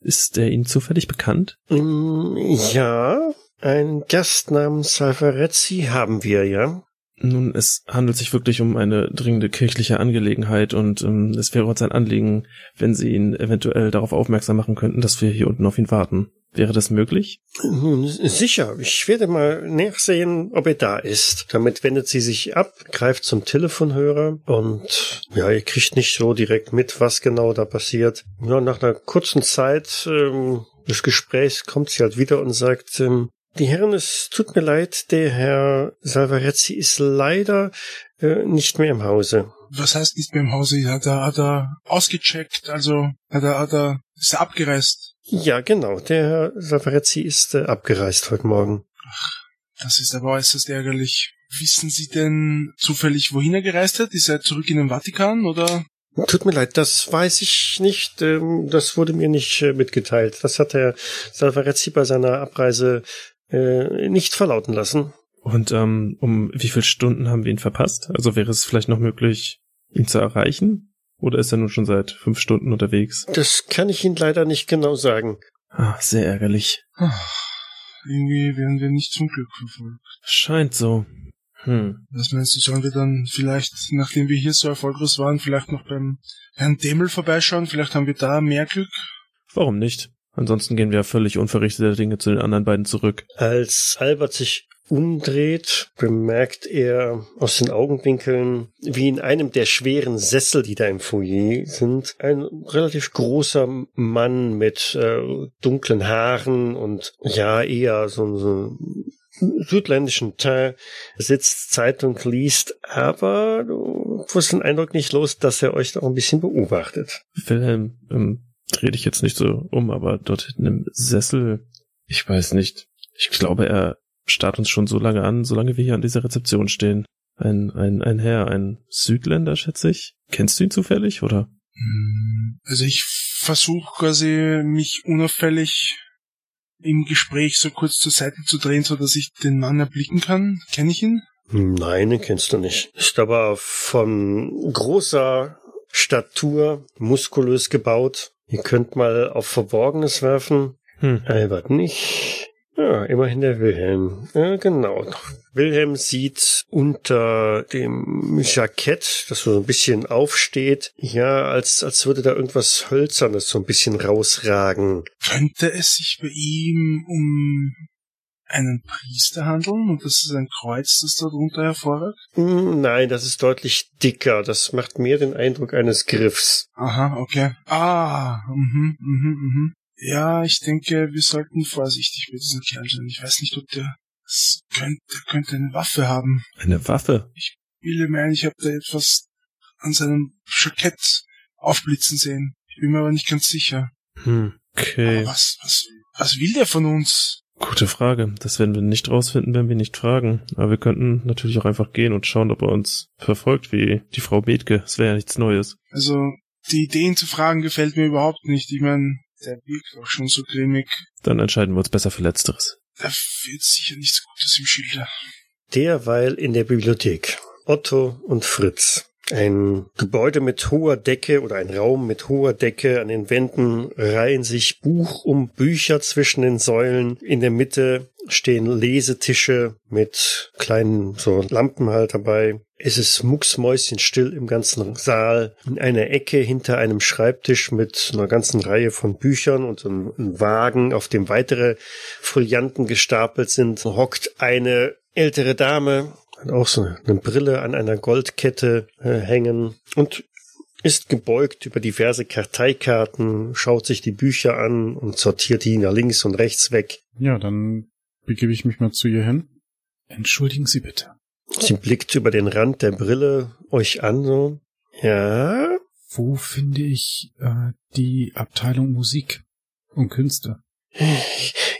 Ist der Ihnen zufällig bekannt? Mm, Ja, ein Gast namens Salvarezzi haben wir, ja. Nun, es handelt sich wirklich um eine dringende kirchliche Angelegenheit und ähm, es wäre uns ein Anliegen, wenn Sie ihn eventuell darauf aufmerksam machen könnten, dass wir hier unten auf ihn warten. Wäre das möglich? Nun, sicher. Ich werde mal nachsehen, ob er da ist. Damit wendet sie sich ab, greift zum Telefonhörer und ja, ihr kriegt nicht so direkt mit, was genau da passiert. Ja, nach einer kurzen Zeit ähm, des Gesprächs kommt sie halt wieder und sagt, ähm, die Herren, es tut mir leid, der Herr Salvarezzi ist leider äh, nicht mehr im Hause. Was heißt nicht mehr im Hause? Hat er, hat er ausgecheckt, also hat er, hat er, ist er abgereist? Ja, genau, der Herr Salvarezzi ist äh, abgereist heute Morgen. Das ist aber äußerst ärgerlich. Wissen Sie denn zufällig, wohin er gereist hat? Ist er zurück in den Vatikan oder? Tut mir leid, das weiß ich nicht. ähm, Das wurde mir nicht äh, mitgeteilt. Das hat Herr Salvarezzi bei seiner Abreise äh, nicht verlauten lassen. Und ähm, um wie viele Stunden haben wir ihn verpasst? Also wäre es vielleicht noch möglich, ihn zu erreichen? Oder ist er nun schon seit fünf Stunden unterwegs? Das kann ich Ihnen leider nicht genau sagen. Ah, sehr ärgerlich. Irgendwie werden wir nicht zum Glück verfolgt. Scheint so. Hm. Was meinst du, sollen wir dann vielleicht, nachdem wir hier so erfolgreich waren, vielleicht noch beim Herrn Demel vorbeischauen? Vielleicht haben wir da mehr Glück? Warum nicht? Ansonsten gehen wir völlig unverrichteter Dinge zu den anderen beiden zurück. Als Albert sich umdreht, bemerkt er aus den Augenwinkeln, wie in einem der schweren Sessel, die da im Foyer sind, ein relativ großer Mann mit äh, dunklen Haaren und ja eher so, so südländischen Teint sitzt, Zeitung liest, aber du wirst den Eindruck nicht los, dass er euch da auch ein bisschen beobachtet. Wilhelm, ähm, dreh dich jetzt nicht so um, aber dort hinten im Sessel, ich weiß nicht. Ich glaube, er starrt uns schon so lange an, solange wir hier an dieser Rezeption stehen. Ein, ein, ein Herr, ein Südländer, schätze ich. Kennst du ihn zufällig, oder? Hm, Also ich versuche quasi mich unauffällig im Gespräch so kurz zur Seite zu drehen, so dass ich den Mann erblicken kann. Kenne ich ihn? Nein, den kennst du nicht. Ist aber von großer Statur, muskulös gebaut. Ihr könnt mal auf Verborgenes werfen. Hm. Albert nicht. Ja, immerhin der Wilhelm. Ja, genau. Wilhelm sieht unter dem Jackett, das so ein bisschen aufsteht, ja, als, als würde da irgendwas Hölzernes so ein bisschen rausragen. Könnte es sich bei ihm um einen Priester handeln und das ist ein Kreuz, das da drunter hervorragt? Hm, Nein, das ist deutlich dicker. Das macht mehr den Eindruck eines Griffs. Aha, okay. Ah, mhm, mhm, mhm. Ja, ich denke, wir sollten vorsichtig mit diesem Kerl sein. Ich weiß nicht, ob der, das könnte, der könnte eine Waffe haben. Eine Waffe? Ich bilde mir ein, ich habe da etwas an seinem Jackett aufblitzen sehen. Ich bin mir aber nicht ganz sicher. Hm. Okay. Aber was, was, was will der von uns? Gute Frage. Das werden wir nicht rausfinden, wenn wir nicht fragen. Aber wir könnten natürlich auch einfach gehen und schauen, ob er uns verfolgt, wie die Frau Bethke. Das wäre ja nichts Neues. Also, die Idee, ihn zu fragen, gefällt mir überhaupt nicht. Ich meine, der wirkt auch schon so grimmig. Dann entscheiden wir uns besser für Letzteres. Da wird sicher nichts Gutes im Schilde. Derweil in der Bibliothek. Otto und Fritz. Ein Gebäude mit hoher Decke oder ein Raum mit hoher Decke. An den Wänden reihen sich Buch um Bücher zwischen den Säulen. In der Mitte stehen Lesetische mit kleinen so Lampen halt dabei. Es ist mucksmäuschenstill im ganzen Saal. In einer Ecke hinter einem Schreibtisch mit einer ganzen Reihe von Büchern und einem Wagen, auf dem weitere Folianten gestapelt sind, hockt eine ältere Dame, hat auch so eine Brille an einer Goldkette äh, hängen und ist gebeugt über diverse Karteikarten, schaut sich die Bücher an und sortiert die nach links und rechts weg. Ja, dann begebe ich mich mal zu ihr hin. Entschuldigen Sie bitte. Sie blickt über den Rand der Brille euch an, so. Ja, Wo finde ich äh, die Abteilung Musik und Künste?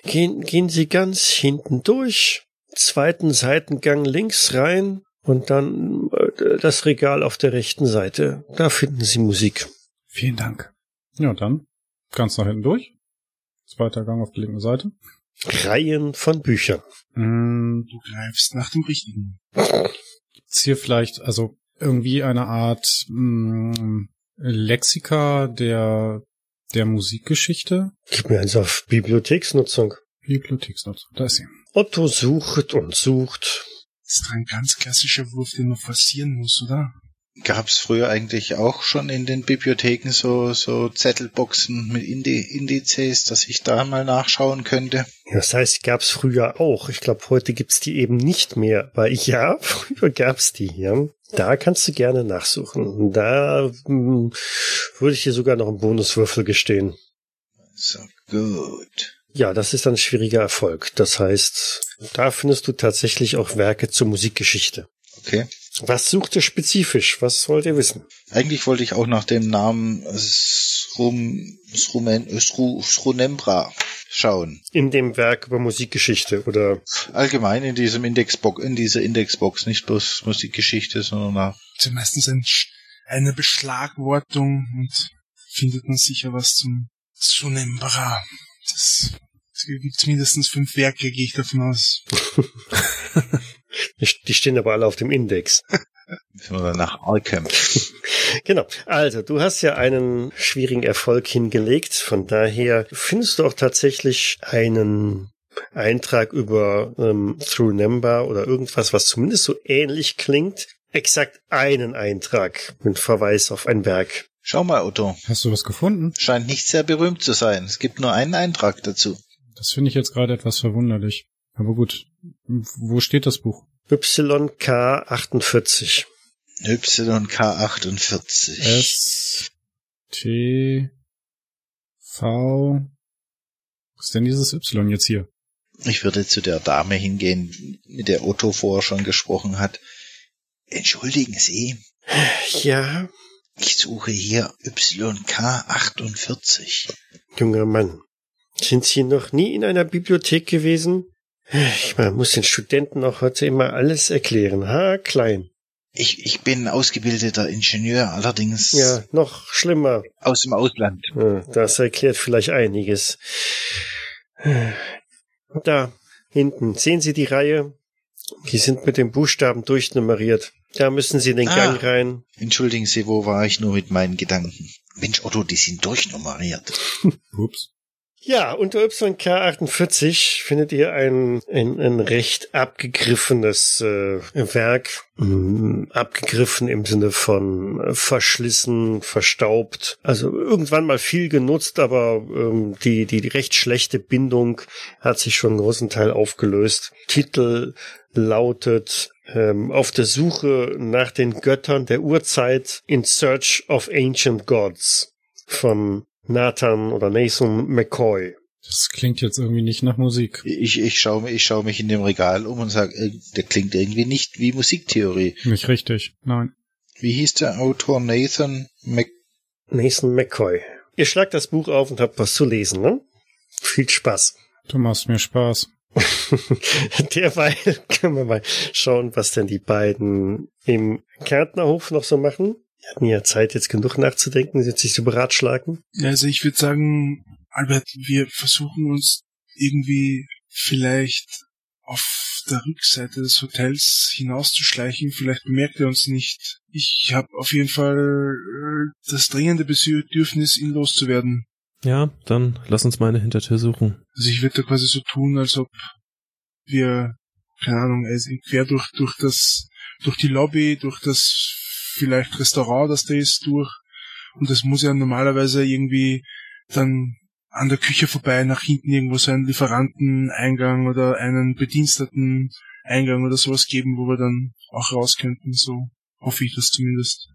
gehen, gehen Sie ganz hinten durch, zweiten Seitengang links rein und dann äh, das Regal auf der rechten Seite. Da finden Sie Musik. Vielen Dank. Ja, dann ganz nach hinten durch. Zweiter Gang auf der linken Seite. Reihen von Büchern. Mm, Du greifst nach dem Richtigen. Gibt's hier vielleicht, also irgendwie eine Art mh, Lexika der, der Musikgeschichte? Gib mir eins auf Bibliotheksnutzung. Bibliotheksnutzung, da ist sie. Otto sucht und sucht. Das ist doch ein ganz klassischer Wurf, den man forcieren muss, oder? Gab's früher eigentlich auch schon in den Bibliotheken so, so Zettelboxen mit Indi Indizes, dass ich da mal nachschauen könnte? Das heißt, gab's früher auch. Ich glaube, heute gibt's die eben nicht mehr. Weil ja, früher gab's die, ja. Da kannst du gerne nachsuchen. Da hm, würde ich dir sogar noch einen Bonuswürfel gestehen. So, gut. Ja, das ist ein schwieriger Erfolg. Das heißt, da findest du tatsächlich auch Werke zur Musikgeschichte. Okay. Was sucht ihr spezifisch? Was wollt ihr wissen? Eigentlich wollte ich auch nach dem Namen Srum, Srumen, Sru, Srunembra schauen. In dem Werk über Musikgeschichte oder Allgemein in diesem Indexbox, in dieser Indexbox, nicht bloß Musikgeschichte, sondern nach. Das ist ja meistens ein, eine Beschlagwortung und findet man sicher was zum Sunembra. Das, es gibt mindestens fünf Werke, gehe ich davon aus. die stehen aber alle auf dem Index. Oder nach Arkham. Genau. Also, du hast ja einen schwierigen Erfolg hingelegt. Von daher findest du auch tatsächlich einen Eintrag über ähm, Through Number oder irgendwas, was zumindest so ähnlich klingt. Exakt einen Eintrag mit Verweis auf ein Werk. Schau mal, Otto. Hast du was gefunden? Scheint nicht sehr berühmt zu sein. Es gibt nur einen Eintrag dazu. Das finde ich jetzt gerade etwas verwunderlich. Aber gut. Wo steht das Buch? YK48. YK48. S T V Was ist denn dieses Y jetzt hier? Ich würde zu der Dame hingehen, mit der Otto vorher schon gesprochen hat. Entschuldigen Sie, Ja, ich suche hier YK48. junger Mann. Sind Sie noch nie in einer Bibliothek gewesen? Ich man muss den Studenten auch heute immer alles erklären. Ha, klein. Ich, ich bin ausgebildeter Ingenieur, allerdings Ja, noch schlimmer. aus dem Ausland. Das erklärt vielleicht einiges. Da, hinten, sehen Sie die Reihe? Die sind mit den Buchstaben durchnummeriert. Da müssen Sie in den Ah. Gang rein. Entschuldigen Sie, wo war ich nur mit meinen Gedanken? Mensch, Otto, die sind durchnummeriert. Ups. Ja, unter YK48 findet ihr ein, ein, ein recht abgegriffenes äh, Werk. Mm, Abgegriffen im Sinne von äh, verschlissen, verstaubt. Also irgendwann mal viel genutzt, aber ähm, die, die, die recht schlechte Bindung hat sich schon einen großen Teil aufgelöst. Titel lautet ähm, Auf der Suche nach den Göttern der Urzeit in Search of Ancient Gods von Nathan oder Nathan McCoy. Das klingt jetzt irgendwie nicht nach Musik. Ich, ich schaue mich, ich schaue mich in dem Regal um und sage, äh, der klingt irgendwie nicht wie Musiktheorie. Nicht richtig. Nein. Wie hieß der Autor Nathan Mc... Nathan McCoy. Ihr schlagt das Buch auf und habt was zu lesen, ne? Viel Spaß. Du machst mir Spaß. Derweil können wir mal schauen, was denn die beiden im Kärntnerhof noch so machen. Die hatten ja Zeit, jetzt genug nachzudenken, jetzt sich zu beratschlagen. Ja, also ich würde sagen, Albert, wir versuchen uns irgendwie vielleicht auf der Rückseite des Hotels hinauszuschleichen. Vielleicht bemerkt er uns nicht. Ich habe auf jeden Fall äh, das dringende Bedürfnis, ihn loszuwerden. Ja, dann lass uns mal eine Hintertür suchen. Also ich würde da quasi so tun, als ob wir, keine Ahnung, also quer durch, durch das, durch die Lobby, durch das vielleicht Restaurant, das da ist, durch. Und das muss ja normalerweise irgendwie dann an der Küche vorbei, nach hinten irgendwo so einen Lieferanteneingang oder einen Bediensteten Eingang oder sowas geben, wo wir dann auch raus könnten, so hoffe ich das zumindest.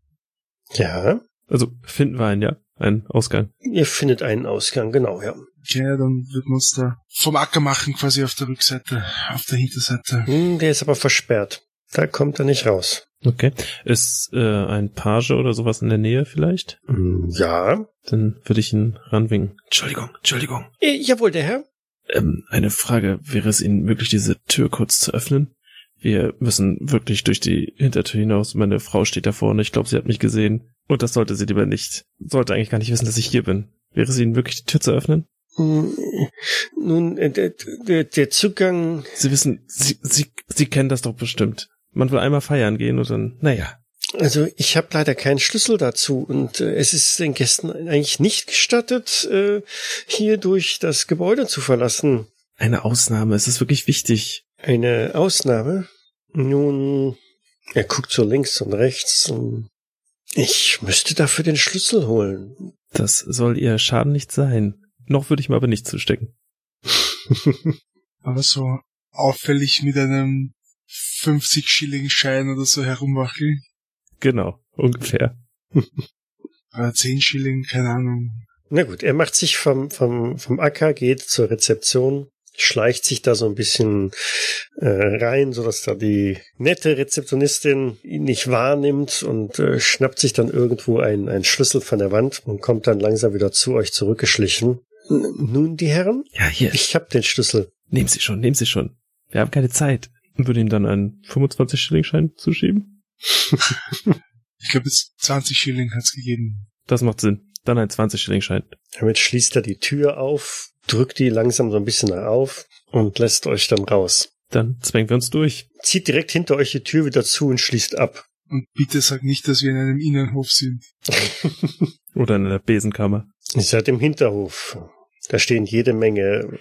Ja, Also finden wir einen, ja. Einen Ausgang. ihr findet einen Ausgang, genau, ja. Okay, dann wird man uns da vom Acker machen, quasi auf der Rückseite, auf der Hinterseite. Hm, der ist aber versperrt. Da kommt er nicht raus. Okay. Ist äh, ein Page oder sowas in der Nähe vielleicht? Hm, Ja. Dann würde ich ihn ranwinken. Entschuldigung, Entschuldigung. Äh, jawohl, der Herr. Ähm, eine Frage. Wäre es Ihnen möglich, diese Tür kurz zu öffnen? Wir müssen wirklich durch die Hintertür hinaus. Meine Frau steht da vorne. Ich glaube, sie hat mich gesehen. Und das sollte sie lieber nicht. Sollte eigentlich gar nicht wissen, dass ich hier bin. Wäre es Ihnen möglich, die Tür zu öffnen? Hm, Nun, äh, der, der, der Zugang Sie wissen, Sie, Sie, Sie kennen das doch bestimmt. Man will einmal feiern gehen und dann, naja. Also ich habe leider keinen Schlüssel dazu und äh, es ist den Gästen eigentlich nicht gestattet, äh, hier durch das Gebäude zu verlassen. Eine Ausnahme, es ist wirklich wichtig. Eine Ausnahme? Nun, er guckt so links und rechts. Und ich müsste dafür den Schlüssel holen. Das soll ihr Schaden nicht sein. Noch würde ich mir aber nicht zustecken. Aber so auffällig mit einem 50 Schilling Schein oder so herumwackeln. Genau, ungefähr. Oder 10 Schilling, keine Ahnung. Na gut, er macht sich vom, vom, vom Acker, geht zur Rezeption, schleicht sich da so ein bisschen äh, rein, so dass da die nette Rezeptionistin ihn nicht wahrnimmt und äh, schnappt sich dann irgendwo einen, einen Schlüssel von der Wand und kommt dann langsam wieder zu euch zurückgeschlichen. N nun, die Herren? Ja, hier. Ich hab den Schlüssel. Nehmen Sie schon, nehmen Sie schon. Wir haben keine Zeit. Und würde ihm dann einen 25-Schilling-Schein zuschieben? Ich glaube, es 20 Schilling hat's gegeben. Das macht Sinn. Dann ein 20-Schilling-Schein. Damit schließt er die Tür auf, drückt die langsam so ein bisschen auf und lässt euch dann raus. Dann zwängen wir uns durch. Zieht direkt hinter euch die Tür wieder zu und schließt ab. Und bitte sag nicht, dass wir in einem Innenhof sind. Oder in einer Besenkammer. Ihr seid im Hinterhof. Da stehen jede Menge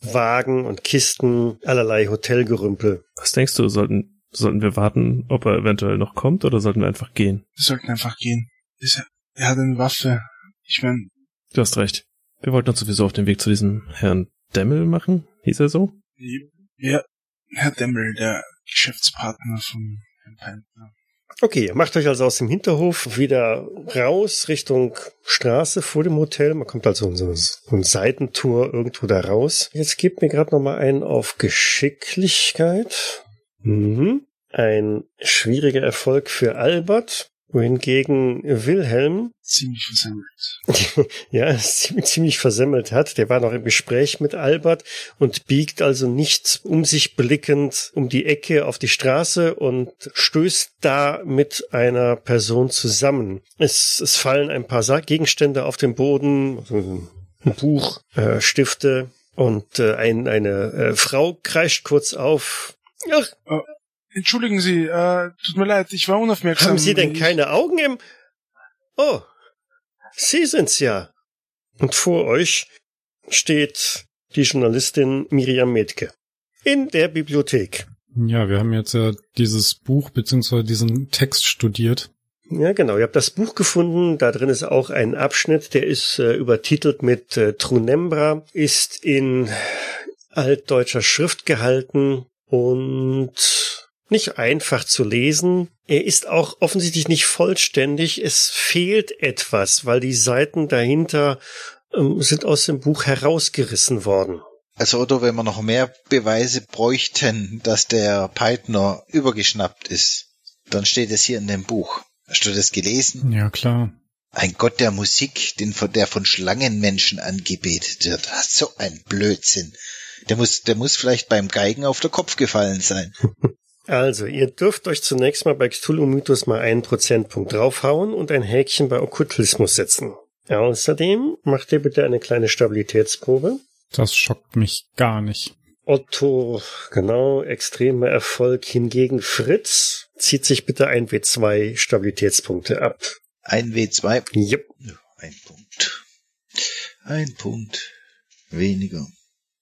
Wagen und Kisten, allerlei Hotelgerümpel. Was denkst du, sollten, sollten wir warten, ob er eventuell noch kommt, oder sollten wir einfach gehen? Wir sollten einfach gehen. Er hat eine Waffe. Ich meine, Du hast recht. Wir wollten uns sowieso auf den Weg zu diesem Herrn Demmel machen. Hieß er so? ja, Herr Demmel, der Geschäftspartner von Herrn Panther. Okay, macht euch also aus dem Hinterhof wieder raus Richtung Straße vor dem Hotel. Man kommt also in so ein Seitentor irgendwo da raus. Jetzt gebt mir gerade noch mal einen auf Geschicklichkeit. Mhm. Ein schwieriger Erfolg für Albert, wohingegen Wilhelm Ziemlich versemmelt. ja, ziemlich, versemmelt hat. Der war noch im Gespräch mit Albert und biegt also nicht um sich blickend um die Ecke auf die Straße und stößt da mit einer Person zusammen. Es, es fallen ein paar Gegenstände auf den Boden, also ein Buch, äh, Stifte und äh, ein, eine äh, Frau kreischt kurz auf. Ach, Entschuldigen Sie, äh, tut mir leid, ich war unaufmerksam. haben Sie denn keine Augen im... Oh, Sie sind's ja. Und vor euch steht die Journalistin Miriam Metke. In der Bibliothek. Ja, wir haben jetzt ja dieses Buch beziehungsweise diesen Text studiert. Ja, genau. Ihr habt das Buch gefunden. Da drin ist auch ein Abschnitt, der ist äh, übertitelt mit äh, Trunembra, ist in altdeutscher Schrift gehalten und nicht einfach zu lesen. Er ist auch offensichtlich nicht vollständig. Es fehlt etwas, weil die Seiten dahinter ähm, sind aus dem Buch herausgerissen worden. Also Otto, wenn wir noch mehr Beweise bräuchten, dass der Peitner übergeschnappt ist, dann steht es hier in dem Buch. Hast du das gelesen? Ja, klar. Ein Gott der Musik, den von, der von Schlangenmenschen angebetet wird. Ah, So ein Blödsinn. Der muss, der muss vielleicht beim Geigen auf der Kopf gefallen sein. Also, ihr dürft euch zunächst mal bei Cthulhu Mythos mal einen Prozentpunkt draufhauen und ein Häkchen bei Okkultismus setzen. Außerdem macht ihr bitte eine kleine Stabilitätsprobe. Das schockt mich gar nicht. Otto, genau, extremer Erfolg. Hingegen Fritz zieht sich bitte ein W2 Stabilitätspunkte ab. Ein W2. Jupp. Ein Punkt. Ein Punkt. Weniger.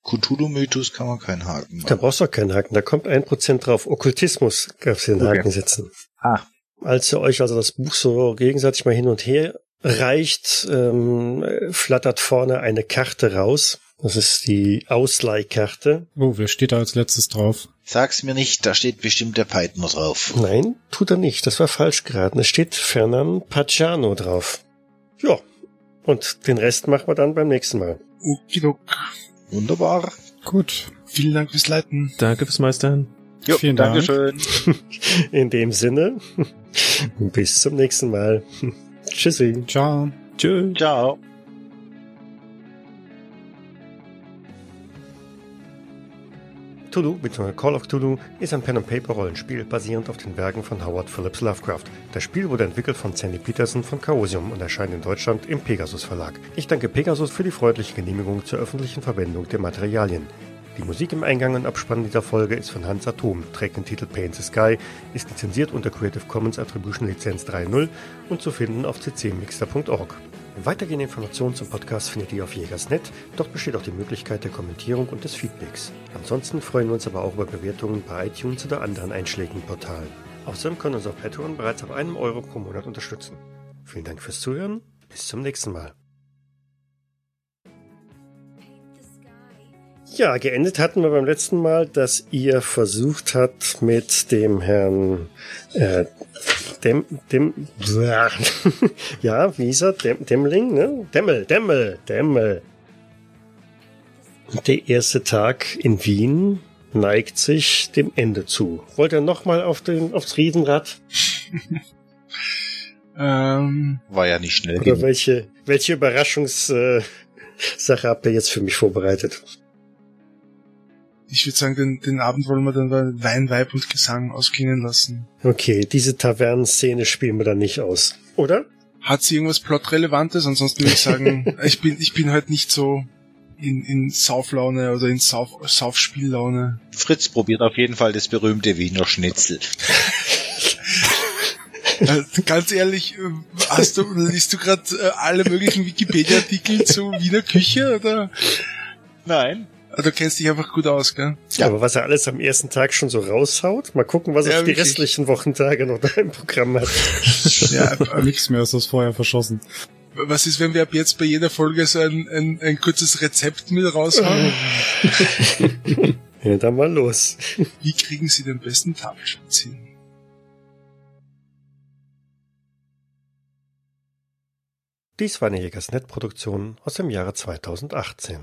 Cthulhu-Mythos kann man keinen Haken Da machen. brauchst du auch keinen Haken. Da kommt ein Prozent drauf. Okkultismus darfst du den Okay. Haken setzen. Ah, Als ihr euch also das Buch so gegenseitig mal hin und her reicht, ähm, flattert vorne eine Karte raus. Das ist die Ausleihkarte. Oh, wer steht da als letztes drauf? sag's mir nicht, da steht bestimmt der Peitner drauf. Nein, tut er nicht. Das war falsch geraten. Es steht Fernan Paciano drauf. Ja. Und den Rest machen wir dann beim nächsten Mal. Okidok. Wunderbar. Gut. Vielen Dank fürs Leiten. Danke fürs Meistern. Jo, Vielen Dank. Dankeschön. In dem Sinne, bis zum nächsten Mal. Tschüssi. Ciao. Tschö. Ciao. Cthulhu bzw. Call of Cthulhu ist ein Pen-and-Paper-Rollenspiel basierend auf den Werken von Howard Phillips Lovecraft. Das Spiel wurde entwickelt von Sandy Peterson von Chaosium und erscheint in Deutschland im Pegasus Verlag. Ich danke Pegasus für die freundliche Genehmigung zur öffentlichen Verwendung der Materialien. Die Musik im Eingang und Abspann dieser Folge ist von Hans Atom, trägt den Titel Paint the Sky, ist lizenziert unter Creative Commons Attribution Lizenz 3.0 und zu finden auf ccmixter.org. Weitergehende Informationen zum Podcast findet ihr auf Jägersnet. Dort besteht auch die Möglichkeit der Kommentierung und des Feedbacks. Ansonsten freuen wir uns aber auch über Bewertungen bei iTunes oder anderen einschlägigen Portalen. Außerdem können uns auf Patreon bereits ab einem Euro pro Monat unterstützen. Vielen Dank fürs Zuhören. Bis zum nächsten Mal. Ja, geendet hatten wir beim letzten Mal, dass ihr versucht habt mit dem Herrn äh, dem, dem, ja, wie ist er? Dem, Demmling, ne? Demmel, Demmel, Demmel. Der erste Tag in Wien neigt sich dem Ende zu. Wollt ihr nochmal auf den, aufs Riesenrad? ähm, War ja nicht schnell. Oder genug. welche, welche Überraschungssache habt ihr jetzt für mich vorbereitet? Ich würde sagen, den, den Abend wollen wir dann bei Wein, Weib und Gesang ausklingen lassen. Okay, diese Tavernenszene spielen wir dann nicht aus, oder? Hat sie irgendwas Plotrelevantes? Ansonsten würde ich sagen, ich bin, ich bin halt nicht so in, in Sauflaune oder in Sauf, Saufspiellaune. Fritz probiert auf jeden Fall das berühmte Wiener Schnitzel. Ganz ehrlich, äh, hast du, liest du gerade äh, alle möglichen Wikipedia-Artikel zu Wiener Küche oder? Nein. Also du kennst dich einfach gut aus, gell? Ja, aber was er alles am ersten Tag schon so raushaut, mal gucken, was er ja, für die wirklich. restlichen Wochentage noch da im Programm hat. ja, nichts mehr ist das vorher verschossen. Was ist, wenn wir ab jetzt bei jeder Folge so ein, ein, ein kurzes Rezept mit raushauen? ja, dann mal los. Wie kriegen Sie den besten Tafelschutz hin? Dies war eine Jägersnet-Produktion aus dem Jahre 2018.